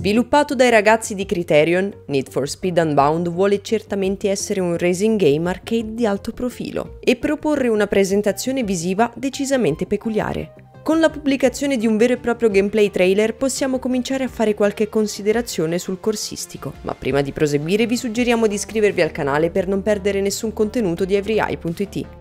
Sviluppato dai ragazzi di Criterion, Need for Speed Unbound vuole certamente essere un racing game arcade di alto profilo e proporre una presentazione visiva decisamente peculiare. Con la pubblicazione di un vero e proprio gameplay trailer possiamo cominciare a fare qualche considerazione sul corsistico, ma prima di proseguire vi suggeriamo di iscrivervi al canale per non perdere nessun contenuto di everyeye.it.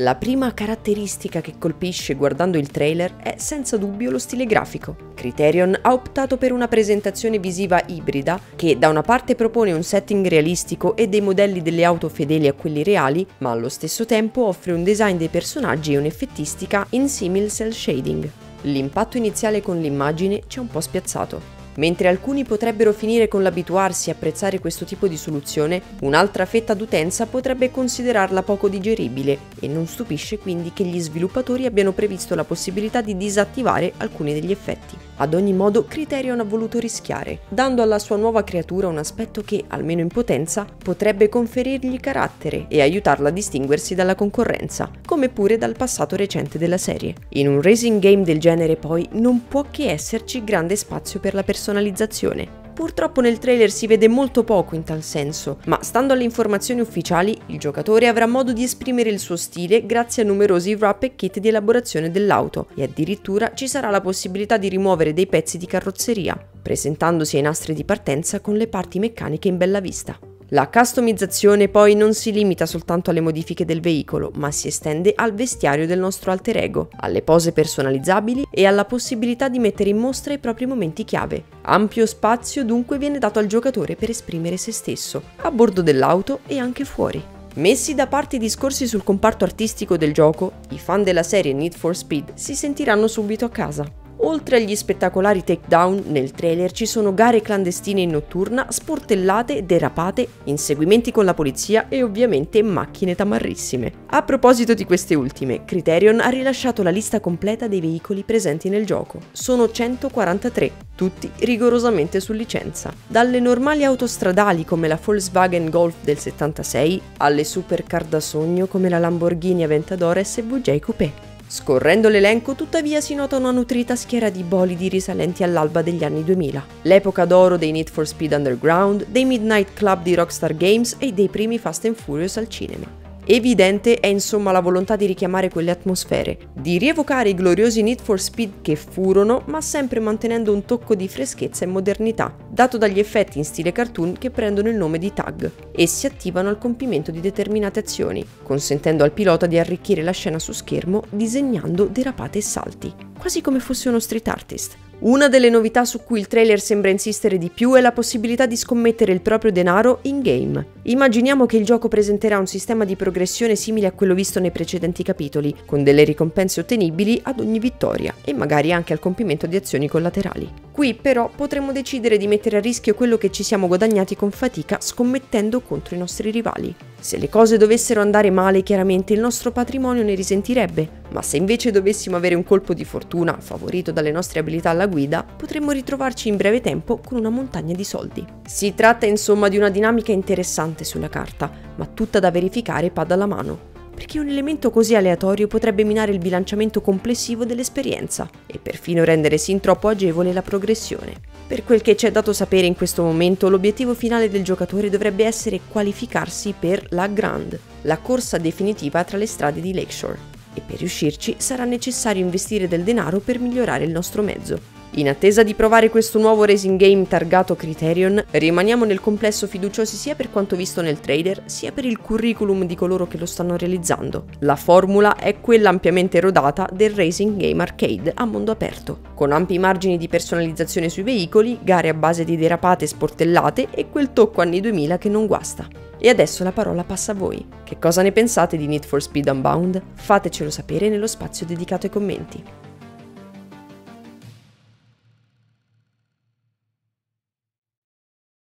La prima caratteristica che colpisce guardando il trailer è senza dubbio lo stile grafico. Criterion ha optato per una presentazione visiva ibrida che da una parte propone un setting realistico e dei modelli delle auto fedeli a quelli reali, ma allo stesso tempo offre un design dei personaggi e un'effettistica in simil cell shading. L'impatto iniziale con l'immagine ci ha un po' spiazzato. Mentre alcuni potrebbero finire con l'abituarsi a apprezzare questo tipo di soluzione, un'altra fetta d'utenza potrebbe considerarla poco digeribile e non stupisce quindi che gli sviluppatori abbiano previsto la possibilità di disattivare alcuni degli effetti. Ad ogni modo, Criterion ha voluto rischiare, dando alla sua nuova creatura un aspetto che, almeno in potenza, potrebbe conferirgli carattere e aiutarla a distinguersi dalla concorrenza, come pure dal passato recente della serie. In un racing game del genere, poi, non può che esserci grande spazio per la personalizzazione. Purtroppo nel trailer si vede molto poco in tal senso, ma stando alle informazioni ufficiali, il giocatore avrà modo di esprimere il suo stile grazie a numerosi wrap e kit di elaborazione dell'auto e addirittura ci sarà la possibilità di rimuovere dei pezzi di carrozzeria, presentandosi ai nastri di partenza con le parti meccaniche in bella vista. La customizzazione poi non si limita soltanto alle modifiche del veicolo, ma si estende al vestiario del nostro alter ego, alle pose personalizzabili e alla possibilità di mettere in mostra i propri momenti chiave. Ampio spazio dunque viene dato al giocatore per esprimere se stesso, a bordo dell'auto e anche fuori. Messi da parte i discorsi sul comparto artistico del gioco, i fan della serie Need for Speed si sentiranno subito a casa. Oltre agli spettacolari takedown, nel trailer ci sono gare clandestine in notturna, sportellate, derapate, inseguimenti con la polizia e ovviamente macchine tamarrissime. A proposito di queste ultime, Criterion ha rilasciato la lista completa dei veicoli presenti nel gioco. Sono 143, tutti rigorosamente su licenza. Dalle normali autostradali come la Volkswagen Golf del 76 alle supercar da sogno come la Lamborghini Aventador SVJ Coupé. Scorrendo l'elenco tuttavia si nota una nutrita schiera di bolidi risalenti all'alba degli anni 2000, l'epoca d'oro dei Need for Speed Underground, dei Midnight Club di Rockstar Games e dei primi Fast and Furious al cinema. Evidente è insomma la volontà di richiamare quelle atmosfere, di rievocare i gloriosi Need for Speed che furono, ma sempre mantenendo un tocco di freschezza e modernità, dato dagli effetti in stile cartoon che prendono il nome di tag e si attivano al compimento di determinate azioni, consentendo al pilota di arricchire la scena su schermo disegnando derapate e salti, quasi come fosse uno street artist. Una delle novità su cui il trailer sembra insistere di più è la possibilità di scommettere il proprio denaro in game. Immaginiamo che il gioco presenterà un sistema di progressione simile a quello visto nei precedenti capitoli, con delle ricompense ottenibili ad ogni vittoria e magari anche al compimento di azioni collaterali. Qui però potremmo decidere di mettere a rischio quello che ci siamo guadagnati con fatica scommettendo contro i nostri rivali. Se le cose dovessero andare male, chiaramente il nostro patrimonio ne risentirebbe, ma se invece dovessimo avere un colpo di fortuna, favorito dalle nostre abilità alla guida, potremmo ritrovarci in breve tempo con una montagna di soldi. Si tratta insomma di una dinamica interessante sulla carta, ma tutta da verificare pad alla mano perché un elemento così aleatorio potrebbe minare il bilanciamento complessivo dell'esperienza e perfino rendere sin troppo agevole la progressione. Per quel che c'è dato sapere in questo momento, l'obiettivo finale del giocatore dovrebbe essere qualificarsi per la Grand, la corsa definitiva tra le strade di Lakeshore e per riuscirci sarà necessario investire del denaro per migliorare il nostro mezzo. In attesa di provare questo nuovo racing game targato Criterion, rimaniamo nel complesso fiduciosi sia per quanto visto nel trailer, sia per il curriculum di coloro che lo stanno realizzando. La formula è quella ampiamente rodata del racing game arcade a mondo aperto, con ampi margini di personalizzazione sui veicoli, gare a base di derapate e sportellate e quel tocco anni 2000 che non guasta. E adesso la parola passa a voi. Che cosa ne pensate di Need for Speed Unbound? Fatecelo sapere nello spazio dedicato ai commenti.